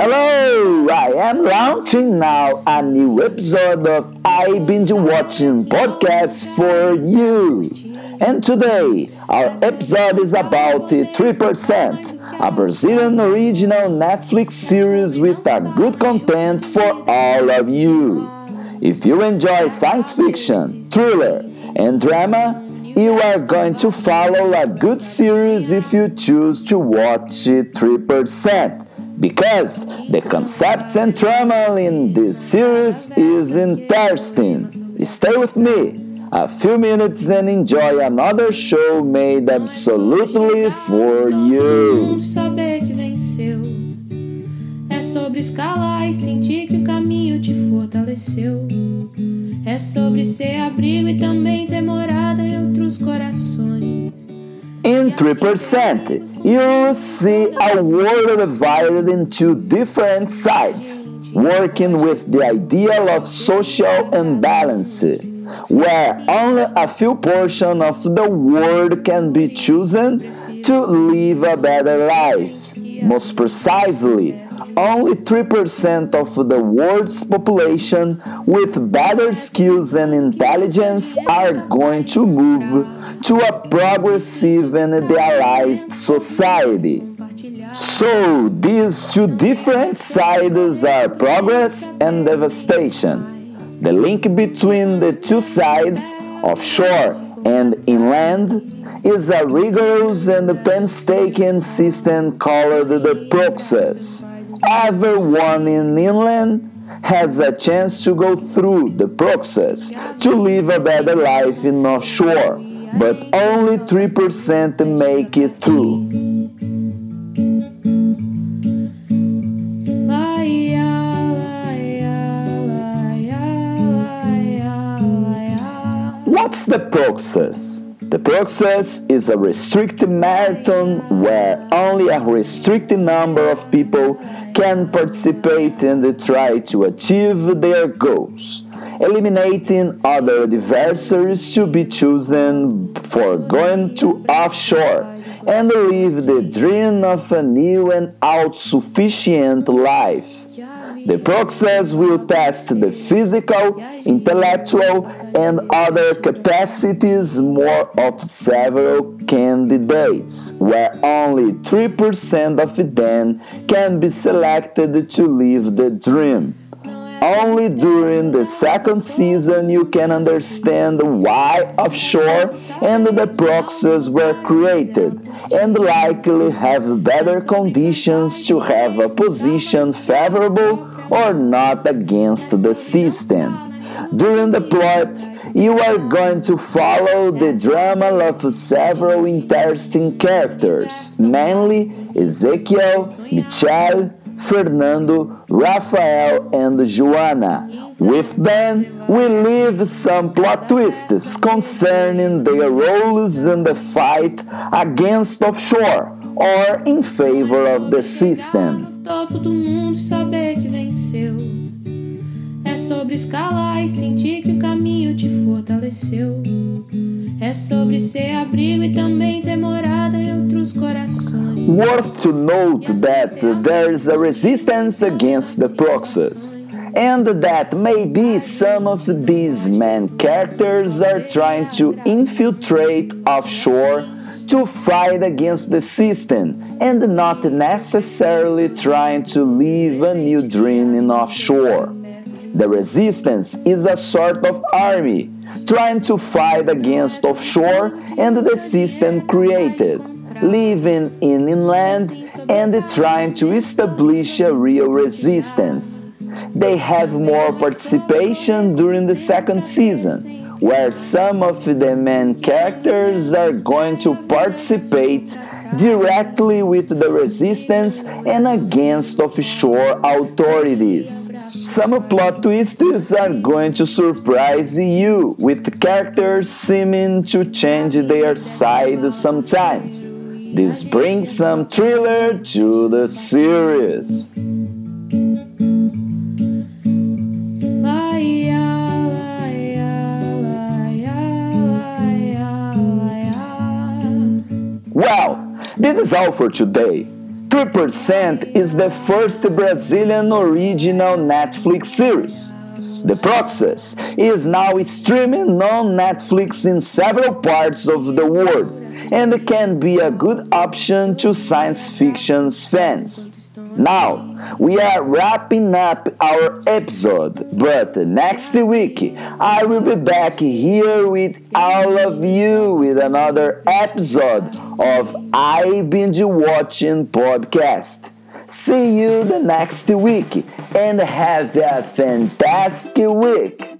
Hello, I am launching now a new episode of I Binge Watching podcast for you. And today, our episode is about 3%, a Brazilian original Netflix series with a good content for all of you. If you enjoy science fiction, thriller, and drama, you are going to follow a good series if you choose to watch 3% because the concepts and drama in this series is interesting. Stay with me a few minutes and enjoy another show made absolutely for you. saber que venceu. É sobre escalar e sentir que o caminho te fortaleceu. É sobre ser abrigo e também ter morada em outros corações. In 3%, you see a world divided into different sides, working with the ideal of social imbalance, where only a few portions of the world can be chosen to live a better life. Most precisely, only 3% of the world's population with better skills and intelligence are going to move to a progressive and idealized society. So, these two different sides are progress and devastation. The link between the two sides, offshore and inland, is a rigorous and painstaking system called the process everyone in inland has a chance to go through the process to live a better life in offshore, but only 3% make it through. What's the process? The process is a restricted marathon where only a restricted number of people can participate and try to achieve their goals, eliminating other adversaries to be chosen for going to offshore and live the dream of a new and autosufficient life. The process will test the physical, intellectual, and other capacities more of several candidates, where only 3% of them can be selected to live the dream. Only during the second season you can understand why offshore and the proxies were created and likely have better conditions to have a position favorable or not against the system. During the plot, you are going to follow the drama of several interesting characters, mainly Ezekiel, Michelle, Fernando, Rafael, and Joanna. With them, we leave some plot twists concerning their roles in the fight against offshore or in favor of the system. É sobre escalar e sentir que o caminho te fortaleceu. É sobre ser abrigo e também ter morada em outros corações. Worth to note that there is a resistance against the process, and that maybe some of these main characters are trying to infiltrate offshore to fight against the system and not necessarily trying to live a new dream in offshore. The resistance is a sort of army trying to fight against offshore and the system created, living in inland and trying to establish a real resistance. They have more participation during the second season where some of the main characters are going to participate directly with the resistance and against offshore authorities. Some plot twists are going to surprise you with characters seeming to change their side sometimes. This brings some thriller to the series. This is all for today. 3% is the first Brazilian original Netflix series. The Process is now streaming on Netflix in several parts of the world and can be a good option to science fiction fans. Now, we are wrapping up our episode, but next week I will be back here with all of you with another episode of I Binge Watching Podcast. See you the next week and have a fantastic week.